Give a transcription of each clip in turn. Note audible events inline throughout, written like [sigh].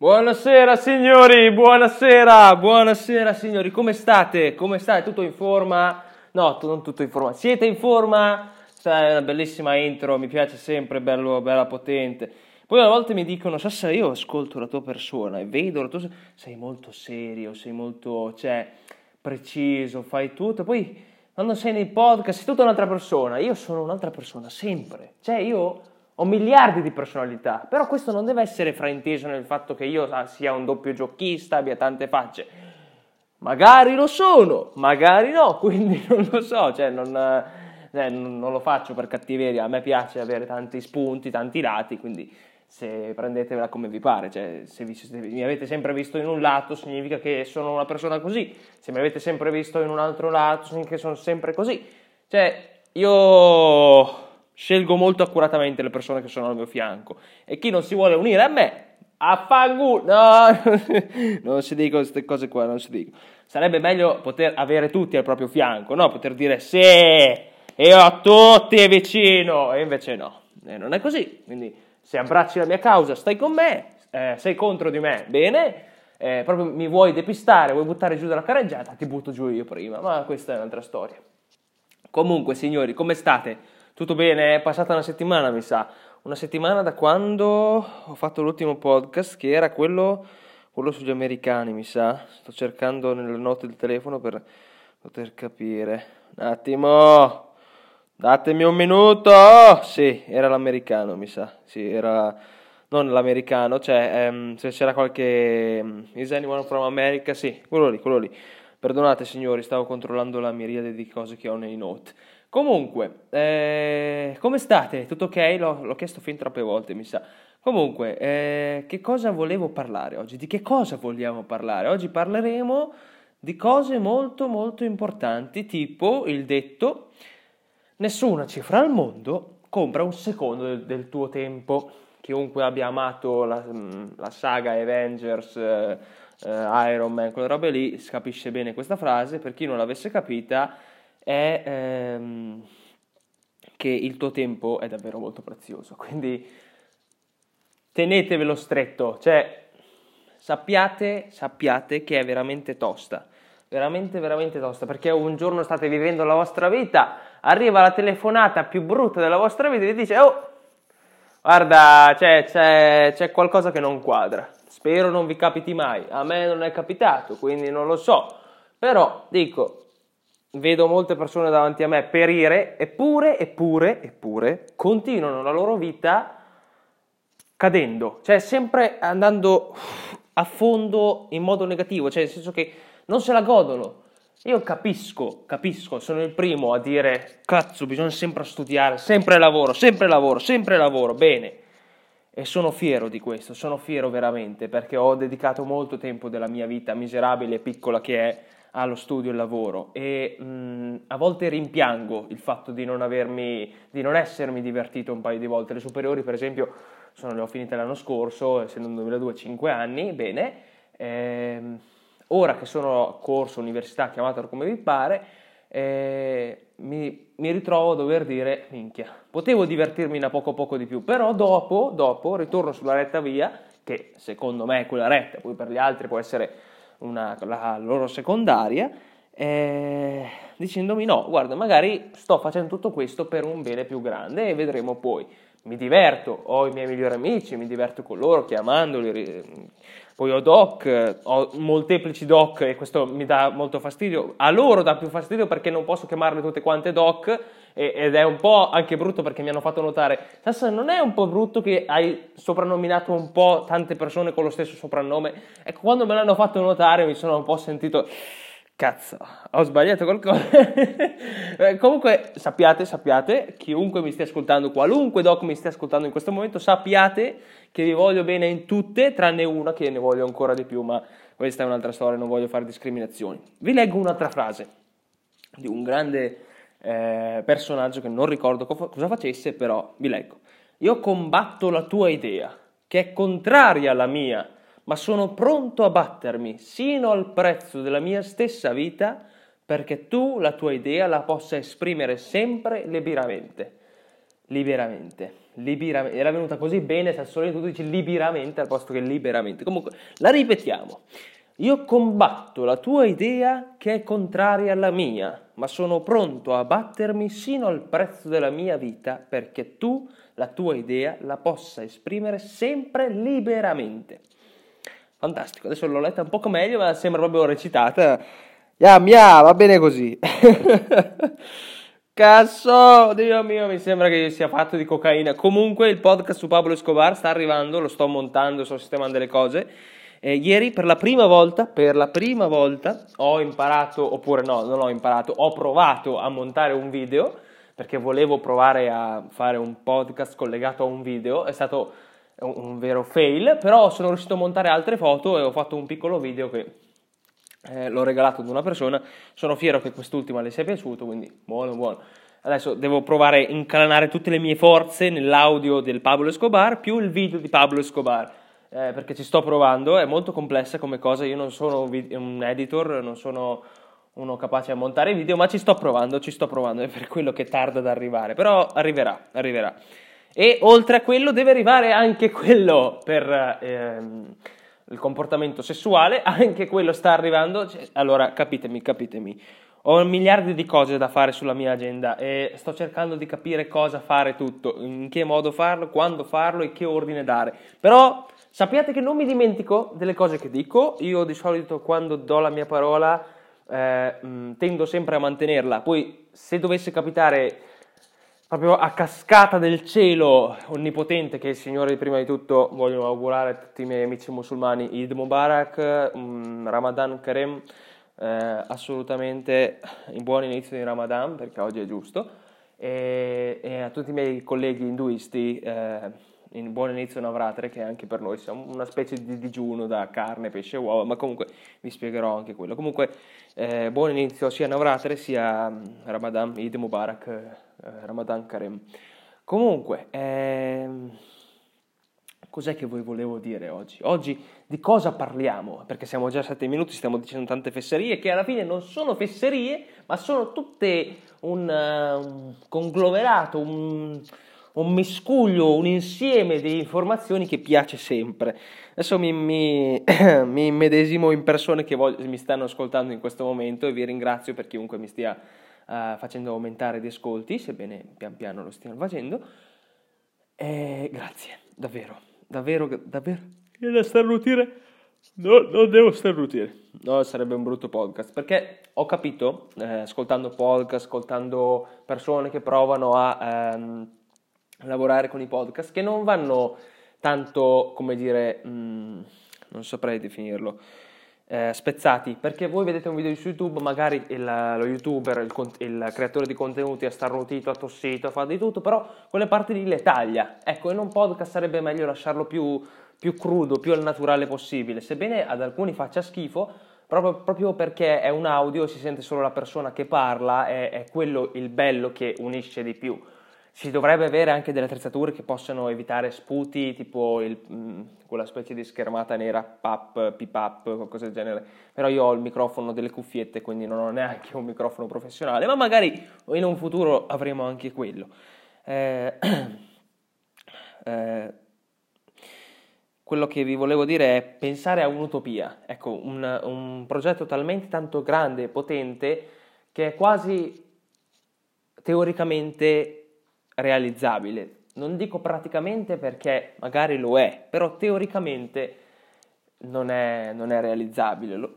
Buonasera signori, buonasera, buonasera signori, come state? Come state? Tutto in forma? No, non tutto in forma. Siete in forma? È una bellissima intro, mi piace sempre, bello, bella potente. Poi a volte mi dicono, Sassa, io ascolto la tua persona e vedo la tua... Sei molto serio, sei molto, cioè, preciso, fai tutto. Poi quando sei nei podcast sei tutta un'altra persona. Io sono un'altra persona, sempre. Cioè, io ho miliardi di personalità, però questo non deve essere frainteso nel fatto che io sia un doppio giochista, abbia tante facce. Magari lo sono, magari no, [laughs] quindi non lo so, cioè non, eh, non lo faccio per cattiveria, a me piace avere tanti spunti, tanti lati, quindi se prendetevela come vi pare, cioè se, vi, se mi avete sempre visto in un lato significa che sono una persona così, se mi avete sempre visto in un altro lato significa che sono sempre così, cioè io Scelgo molto accuratamente le persone che sono al mio fianco. E chi non si vuole unire a me, affanculo. No, [laughs] non si dicono queste cose qua, non si dicono. Sarebbe meglio poter avere tutti al proprio fianco, no? Poter dire sì, io ho tutti vicino. E invece no, e non è così. Quindi se abbracci la mia causa, stai con me. Eh, sei contro di me, bene. Eh, proprio mi vuoi depistare, vuoi buttare giù dalla carreggiata, ti butto giù io prima. Ma questa è un'altra storia. Comunque, signori, come state? Tutto bene? È passata una settimana, mi sa. Una settimana da quando ho fatto l'ultimo podcast, che era quello, quello sugli americani, mi sa. Sto cercando nelle note del telefono per poter capire. Un attimo! Datemi un minuto! Sì, era l'americano, mi sa. Sì, era non l'americano, cioè um, se c'era qualche um, Is anyone from America? Sì, quello lì, quello lì. Perdonate signori, stavo controllando la miriade di cose che ho nei note. Comunque, eh, come state? Tutto ok? L'ho, l'ho, chiesto fin troppe volte, mi sa. Comunque, eh, che cosa volevo parlare oggi? Di che cosa vogliamo parlare? Oggi parleremo di cose molto molto importanti, tipo il detto nessuna cifra al mondo compra un secondo del, del tuo tempo. Chiunque abbia amato la, la saga Avengers, eh, eh, Iron Man, quelle robe lì, capisce bene questa frase. Per chi non l'avesse capita, è ehm, che il tuo tempo è davvero molto prezioso, quindi tenetevelo stretto, cioè sappiate, sappiate che è veramente tosta, veramente veramente tosta, perché un giorno state vivendo la vostra vita, arriva la telefonata più brutta della vostra vita e vi dice oh guarda c'è, c'è, c'è qualcosa che non quadra, spero non vi capiti mai, a me non è capitato, quindi non lo so, però dico vedo molte persone davanti a me perire, eppure, eppure, eppure, continuano la loro vita cadendo, cioè sempre andando a fondo in modo negativo, cioè nel senso che non se la godono. Io capisco, capisco, sono il primo a dire cazzo, bisogna sempre studiare, sempre lavoro, sempre lavoro, sempre lavoro, bene. E sono fiero di questo, sono fiero veramente perché ho dedicato molto tempo della mia vita miserabile e piccola che è allo studio e al lavoro e mh, a volte rimpiango il fatto di non, avermi, di non essermi divertito un paio di volte. Le superiori, per esempio, sono, le ho finite l'anno scorso, essendo nel 2002 5 anni, bene. Ehm, ora che sono a corso, università, chiamatelo come vi pare, eh, mi, mi, ritrovo a dover dire, minchia, potevo divertirmi da poco a poco di più, però dopo, dopo ritorno sulla retta via, che secondo me è quella retta, poi per gli altri può essere una, la loro secondaria, eh, dicendomi no, guarda, magari sto facendo tutto questo per un bene più grande e vedremo poi. Mi diverto, ho i miei migliori amici, mi diverto con loro chiamandoli, poi ho doc, ho molteplici doc e questo mi dà molto fastidio, a loro dà più fastidio perché non posso chiamarle tutte quante doc ed è un po' anche brutto perché mi hanno fatto notare, Sassa non è un po' brutto che hai soprannominato un po' tante persone con lo stesso soprannome? Ecco, quando me l'hanno fatto notare mi sono un po' sentito, cazzo, ho sbagliato qualcosa. [laughs] Eh, comunque sappiate, sappiate, chiunque mi stia ascoltando, qualunque doc mi stia ascoltando in questo momento, sappiate che vi voglio bene in tutte, tranne una che ne voglio ancora di più, ma questa è un'altra storia, non voglio fare discriminazioni. Vi leggo un'altra frase di un grande eh, personaggio che non ricordo co- cosa facesse, però vi leggo. Io combatto la tua idea, che è contraria alla mia, ma sono pronto a battermi sino al prezzo della mia stessa vita perché tu la tua idea la possa esprimere sempre liberamente. liberamente. Libiramente. Era venuta così bene, Sassolini, tu dici liberamente al posto che liberamente. Comunque, la ripetiamo. Io combatto la tua idea che è contraria alla mia, ma sono pronto a battermi sino al prezzo della mia vita perché tu, la tua idea, la possa esprimere sempre liberamente. Fantastico, adesso l'ho letta un poco meglio, ma sembra proprio recitata. Ya, mia, va bene così. [laughs] Cazzo, Dio mio, mi sembra che sia fatto di cocaina. Comunque il podcast su Pablo Escobar sta arrivando, lo sto montando, sto sistemando delle cose eh, ieri per la prima volta, per la prima volta ho imparato, oppure no, non ho imparato, ho provato a montare un video perché volevo provare a fare un podcast collegato a un video, è stato un, un vero fail, però sono riuscito a montare altre foto e ho fatto un piccolo video che eh, l'ho regalato ad una persona, sono fiero che quest'ultima le sia piaciuto, quindi buono, buono. Adesso devo provare a incalanare tutte le mie forze nell'audio del Pablo Escobar più il video di Pablo Escobar eh, perché ci sto provando, è molto complessa come cosa, io non sono un editor, non sono uno capace a montare video, ma ci sto provando, ci sto provando, è per quello che tarda ad arrivare, però arriverà, arriverà. E oltre a quello deve arrivare anche quello per ehm, il comportamento sessuale, anche quello sta arrivando, cioè, allora capitemi, capitemi. Ho miliardi di cose da fare sulla mia agenda e sto cercando di capire cosa fare tutto, in che modo farlo, quando farlo e che ordine dare. Però Sappiate che non mi dimentico delle cose che dico, io di solito quando do la mia parola eh, mm, tendo sempre a mantenerla, poi se dovesse capitare proprio a cascata del cielo onnipotente che il Signore prima di tutto voglio augurare a tutti i miei amici musulmani Eid Mubarak, um, Ramadan Karim, eh, assolutamente in buon inizio di Ramadan perché oggi è giusto e, e a tutti i miei colleghi induisti eh, in buon inizio Navratri che anche per noi sia una specie di digiuno da carne, pesce e uova, ma comunque vi spiegherò anche quello. Comunque eh, buon inizio sia Navratri sia mm, Ramadan, Eid Mubarak, eh, Ramadan Karem. Comunque, ehm, cos'è che voi volevo dire oggi? Oggi di cosa parliamo? Perché siamo già a sette minuti, stiamo dicendo tante fesserie che alla fine non sono fesserie, ma sono tutte un, uh, un conglomerato, un un miscuglio, un insieme di informazioni che piace sempre. Adesso mi, mi, [clears throat] mi medesimo in persone che voglio, mi stanno ascoltando in questo momento e vi ringrazio per chiunque mi stia uh, facendo aumentare di ascolti, sebbene pian piano lo stiano facendo. E grazie, davvero, davvero, davvero. Viene da starnutire? No, non devo starnutire. No, sarebbe un brutto podcast. Perché ho capito, eh, ascoltando podcast, ascoltando persone che provano a... Um, lavorare con i podcast che non vanno tanto, come dire, mh, mm, non saprei definirlo, eh, spezzati, perché voi vedete un video su YouTube, magari il, lo youtuber, il, il, creatore di contenuti ha starnutito, ha tossito, fa di tutto, però quelle parti lì le taglia. Ecco, in un podcast sarebbe meglio lasciarlo più, più crudo, più al naturale possibile, sebbene ad alcuni faccia schifo, proprio, proprio perché è un audio, si sente solo la persona che parla, è, è quello il bello che unisce di più si dovrebbe avere anche delle attrezzature che possano evitare sputi, tipo il, mh, mm, quella specie di schermata nera, PAP, PIPAP, qualcosa del genere. Però io ho il microfono delle cuffiette, quindi non ho neanche un microfono professionale, ma magari in un futuro avremo anche quello. Eh, [clears throat] eh, quello che vi volevo dire è pensare a un'utopia, ecco, un, un progetto talmente tanto grande e potente che è quasi teoricamente realizzabile. Non dico praticamente perché magari lo è, però teoricamente non è, non è realizzabile,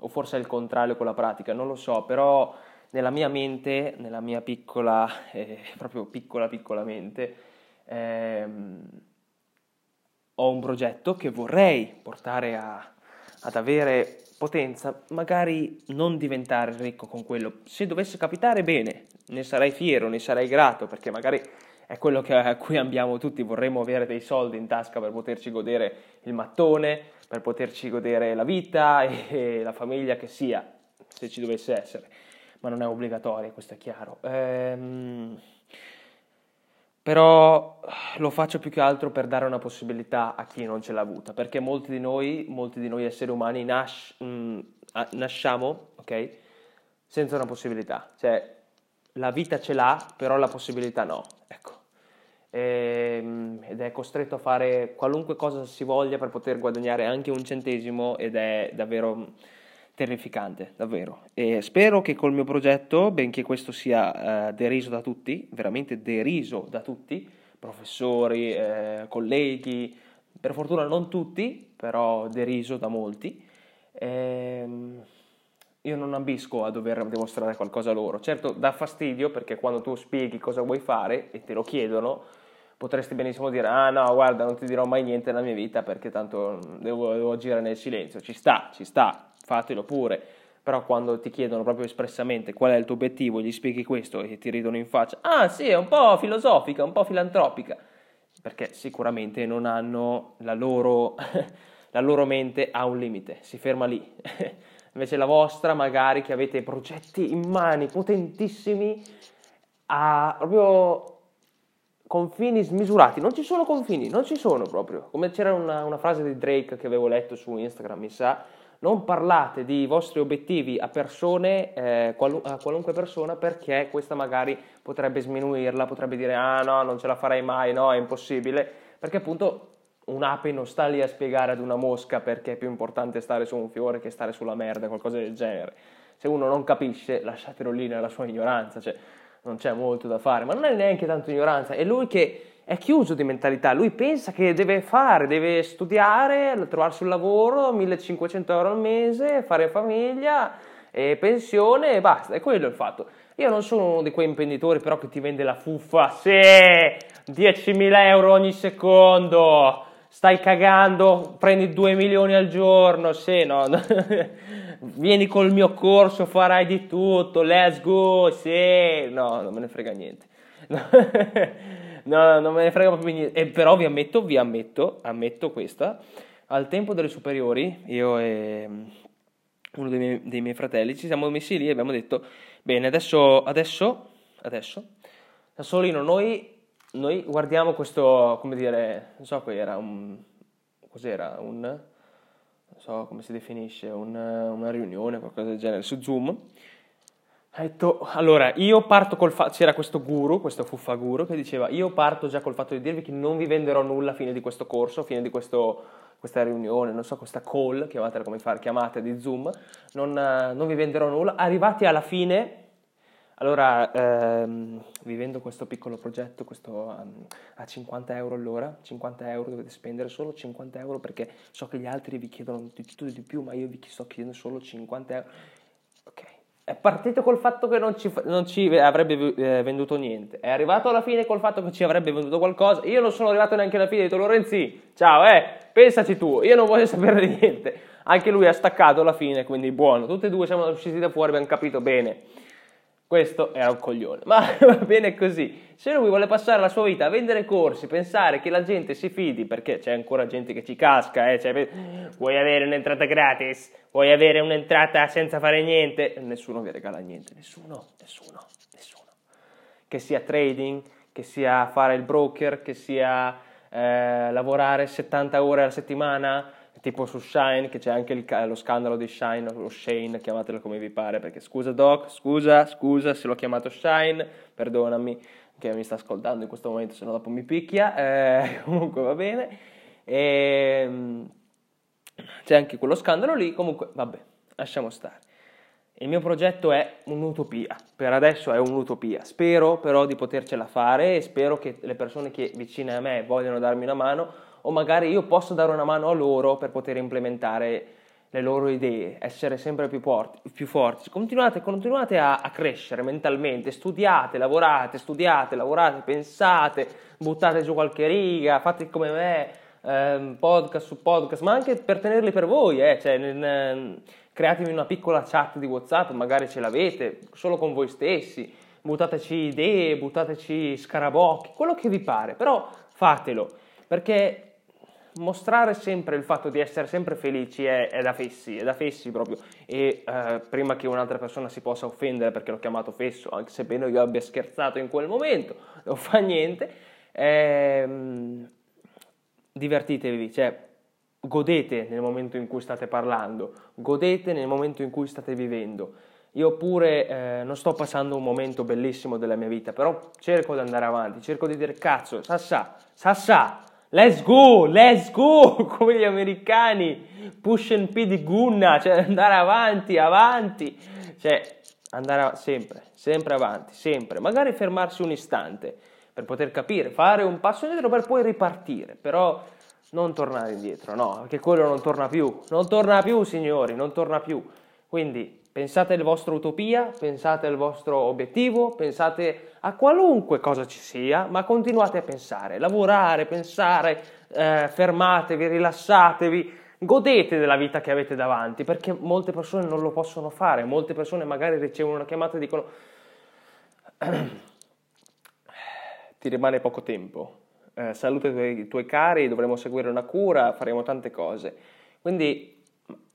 o forse è il contrario con la pratica, non lo so, però nella mia mente, nella mia piccola, [laughs] eh, proprio piccola piccola mente, ehm, ho un progetto che vorrei portare a, ad avere potenza, magari non diventare ricco con quello. Se dovesse capitare, bene, ne sarei fiero, ne sarei grato, perché magari è quello che, a cui ambiamo tutti, vorremmo avere dei soldi in tasca per poterci godere il mattone, per poterci godere la vita [laughs] e, la famiglia che sia, se ci dovesse essere, ma non è obbligatorio, questo è chiaro. Ehm, però lo faccio più che altro per dare una possibilità a chi non ce l'ha avuta, perché molti di noi, molti di noi esseri umani nasc- mh, mm, nasciamo, ok, senza una possibilità, cioè la vita ce l'ha, però la possibilità no, ecco. ehm, ed è costretto a fare qualunque cosa si voglia per poter guadagnare anche un centesimo ed è davvero terrificante, davvero. E spero che col mio progetto, benché questo sia eh, deriso da tutti, veramente deriso da tutti, professori, eh, colleghi, per fortuna non tutti, però deriso da molti, ehm, io non ambisco a dover dimostrare qualcosa loro. Certo, dà fastidio perché quando tu spieghi cosa vuoi fare e te lo chiedono, potresti benissimo dire, ah no, guarda, non ti dirò mai niente nella mia vita perché tanto devo, devo agire nel silenzio. Ci sta, ci sta, fatelo pure. Però quando ti chiedono proprio espressamente qual è il tuo obiettivo, gli spieghi questo e ti ridono in faccia, ah sì, è un po' filosofica, un po' filantropica, perché sicuramente non hanno la loro, [laughs] la loro mente ha un limite, si ferma lì. [laughs] Invece la vostra, magari che avete progetti in mani potentissimi, ha proprio confini smisurati. Non ci sono confini, non ci sono proprio. Come c'era una, una frase di Drake che avevo letto su Instagram, mi sa, non parlate di vostri obiettivi a persone, eh, qualu- a qualunque persona, perché questa magari potrebbe sminuirla, potrebbe dire ah no, non ce la farei mai, no, è impossibile, perché appunto un'ape non sta lì a spiegare ad una mosca perché è più importante stare su un fiore che stare sulla merda, qualcosa del genere. Se uno non capisce, lasciatelo lì nella sua ignoranza, cioè non c'è molto da fare, ma non è neanche tanto ignoranza, è lui che è chiuso di mentalità, lui pensa che deve fare, deve studiare, trovarsi un lavoro, 1500 euro al mese, fare famiglia e pensione e basta, è quello il fatto. Io non sono uno di quei imprenditori però che ti vende la fuffa, sì, 10.000 euro ogni secondo, stai cagando, prendi 2 milioni al giorno, sì, no, [laughs] vieni col mio corso, farai di tutto, let's go, sì, no, non me ne frega niente. [laughs] no, non me ne frega proprio niente, e però vi ammetto, vi ammetto, ammetto questa, al tempo delle superiori, io e mm, uno dei miei, dei miei fratelli ci siamo messi lì e abbiamo detto, bene, adesso, adesso, adesso, Sassolino, noi noi guardiamo questo, come dire, non so era un, cos'era, un, non so come si definisce, un, una riunione, qualcosa del genere, su Zoom. Ha detto, allora, io parto col fatto, c'era questo guru, questo fuffa guru, che diceva, io parto già col fatto di dirvi che non vi venderò nulla a fine di questo corso, a fine di questo, questa riunione, non so, questa call, chiamatela come fare, chiamate di Zoom, non, non vi venderò nulla. Arrivati alla fine, allora, ehm, vivendo questo piccolo progetto, questo um, a 50 euro all'ora, 50 euro dovete spendere solo 50 euro perché so che gli altri vi chiedono di tutto di più, ma io vi sto chiedendo solo 50 euro. Ok, è partito col fatto che non ci, non ci avrebbe eh, venduto niente, è arrivato alla fine col fatto che ci avrebbe venduto qualcosa, io non sono arrivato neanche alla fine, ho detto Lorenzi, ciao, eh, pensaci tu, io non voglio [laughs] sapere niente. Anche lui ha staccato alla fine, quindi buono, tutti e due siamo usciti da fuori, abbiamo capito bene questo era un coglione, ma [laughs] va bene così. Se lui vuole passare la sua vita a vendere corsi, pensare che la gente si fidi, perché c'è ancora gente che ci casca, eh? cioè, vuoi avere un'entrata gratis, vuoi avere un'entrata senza fare niente, nessuno vi regala niente, nessuno, nessuno, nessuno. Che sia trading, che sia fare il broker, che sia eh, lavorare 70 ore alla settimana, tipo su Shine, che c'è anche il, lo scandalo di Shine o Shane, chiamatelo come vi pare, perché scusa Doc, scusa, scusa se l'ho chiamato Shine, perdonami che mi sta ascoltando in questo momento, se no dopo mi picchia, [laughs] eh, comunque va bene. E, ehm, c'è anche quello scandalo lì, comunque vabbè, lasciamo stare. Il mio progetto è un'utopia, per adesso è un'utopia, spero però di potercela fare e spero che le persone che vicine a me vogliono darmi una mano o magari io posso dare una mano a loro per poter implementare le loro idee, essere sempre più, porti, più forti. Continuate, continuate a, a, crescere mentalmente, studiate, lavorate, studiate, lavorate, pensate, buttate giù qualche riga, fate come me, ehm, podcast su podcast, ma anche per tenerli per voi, eh, cioè, nel, createvi una piccola chat di WhatsApp, magari ce l'avete, solo con voi stessi, buttateci idee, buttateci scarabocchi, quello che vi pare, però fatelo, perché mostrare sempre il fatto di essere sempre felici è, è da fessi, è da fessi proprio. E eh, prima che un'altra persona si possa offendere perché l'ho chiamato fesso, anche sebbene io abbia scherzato in quel momento, [laughs] non fa niente, ehm, divertitevi, cioè godete nel momento in cui state parlando, godete nel momento in cui state vivendo. io pure eh, non sto passando un momento bellissimo della mia vita, però cerco di andare avanti, cerco di dire cazzo, sassa, sassa, let's go, let's go, [laughs] come gli americani, push and P di Gunna, cioè andare avanti, avanti, cioè andare sempre, sempre avanti, sempre, magari fermarsi un istante per poter capire, fare un passo indietro per poi ripartire, però non tornare indietro, no, perché quello non torna più, non torna più signori, non torna più, quindi Pensate alla vostra utopia, pensate al vostro obiettivo, pensate a qualunque cosa ci sia, ma continuate a pensare, lavorare, pensare, eh, fermatevi, rilassatevi, godete della vita che avete davanti, perché molte persone non lo possono fare, molte persone magari ricevono una chiamata e dicono [clears throat] ti rimane poco tempo, eh, saluta i tuoi, i tuoi cari, dovremo seguire una cura, faremo tante cose. Quindi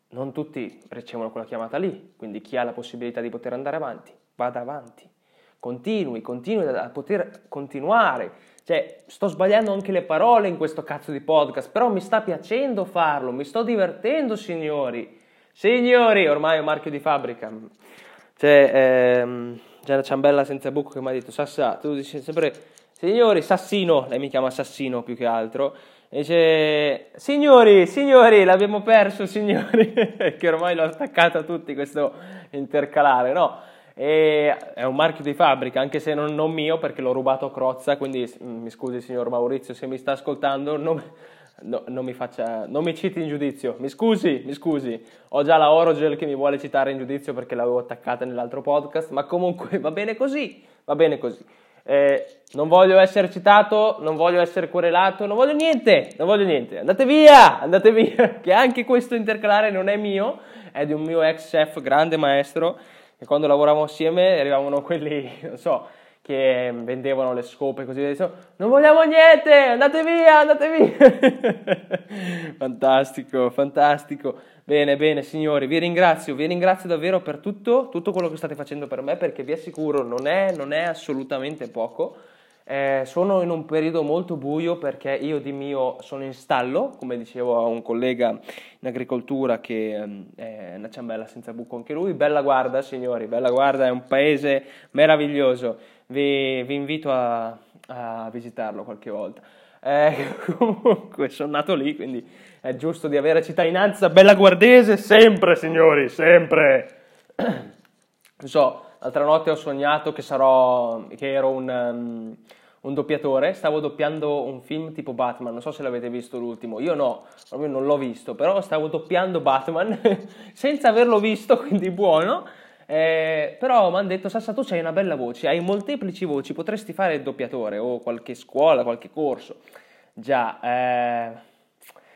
non tutti ricevono quella chiamata lì, quindi chi ha la possibilità di poter andare avanti, vada avanti, continui, continui a poter continuare. Cioè, sto sbagliando anche le parole in questo cazzo di podcast, però mi sta piacendo farlo, mi sto divertendo, signori. Signori, ormai è un marchio di fabbrica. C'è, ehm, c'è una ciambella senza buco che mi ha detto, Sassa, tu dici sempre, signori, Sassino, lei mi chiama Sassino più che altro, e dice, signori, signori, l'abbiamo perso, signori, [laughs] che ormai l'ho attaccato a tutti questo intercalare, no? E è un marchio di fabbrica, anche se non, non mio, perché l'ho rubato a Crozza, quindi mm, mi scusi signor Maurizio se mi sta ascoltando, non, no, non, mi faccia, non mi citi in giudizio, mi scusi, mi scusi, ho già la Orogel che mi vuole citare in giudizio perché l'avevo attaccata nell'altro podcast, ma comunque va bene così, va bene così. Eh, non voglio essere citato, non voglio essere querelato, non voglio niente, non voglio niente. Andate via, andate via, [laughs] che anche questo intercalare non è mio, è di un mio ex chef, grande maestro, che quando lavoravamo assieme arrivavano quelli, [laughs] non so, che vendevano le scope così dicevo, non vogliamo niente, andate via, andate via. [laughs] fantastico, fantastico. Bene, bene, signori, vi ringrazio, vi ringrazio davvero per tutto, tutto quello che state facendo per me, perché vi assicuro non è, non è assolutamente poco. Eh, sono in un periodo molto buio perché io di mio sono in stallo, come dicevo a un collega in agricoltura che um, è una ciambella senza buco anche lui. Bella guarda, signori, bella guarda, è un paese meraviglioso. Vi, vi invito a, a visitarlo qualche volta. Eh, [laughs] comunque sono nato lì, quindi è giusto di avere cittadinanza bella guardese sempre, signori, sempre. [clears throat] Non so, l'altra notte ho sognato che, sarò, che ero un, um, un, doppiatore, stavo doppiando un film tipo Batman, non so se l'avete visto l'ultimo, io no, proprio non l'ho visto, però stavo doppiando Batman [laughs] senza averlo visto, quindi buono. Eh, però mi hanno detto Sassa tu hai una bella voce, hai molteplici voci, potresti fare il doppiatore o qualche scuola, qualche corso. Già, eh,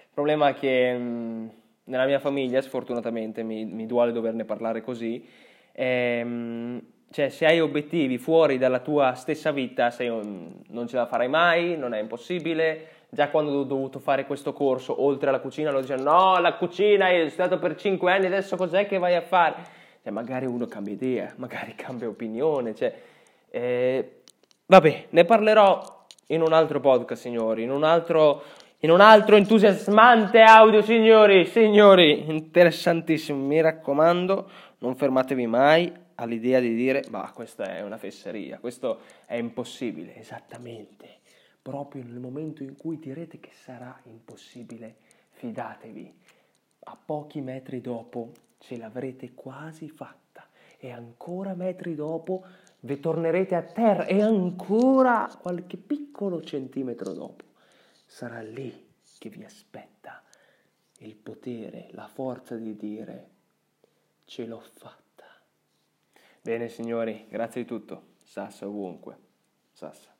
il problema è che mm, nella mia famiglia sfortunatamente mi, mi duole doverne parlare così, ehm, cioè se hai obiettivi fuori dalla tua stessa vita un, non ce la farai mai, non è impossibile, già quando ho dovuto fare questo corso oltre alla cucina lo dicevo no la cucina hai studiato per 5 anni adesso cos'è che vai a fare? Cioè, magari uno cambia idea, [laughs] magari cambia opinione, cioè, eh, vabbè, ne parlerò in un altro podcast, signori, in un altro, in un altro entusiasmante audio, signori, signori, interessantissimo, mi raccomando, non fermatevi mai all'idea di dire, ma questa è una fesseria, questo è impossibile, esattamente, proprio nel momento in cui direte che sarà impossibile, fidatevi, a pochi metri dopo ce l'avrete quasi fatta. E ancora metri dopo vi tornerete a terra. E ancora qualche piccolo centimetro dopo sarà lì che vi aspetta il potere, la forza di dire ce l'ho fatta. Bene signori, grazie di tutto. Sassa ovunque. Sassa.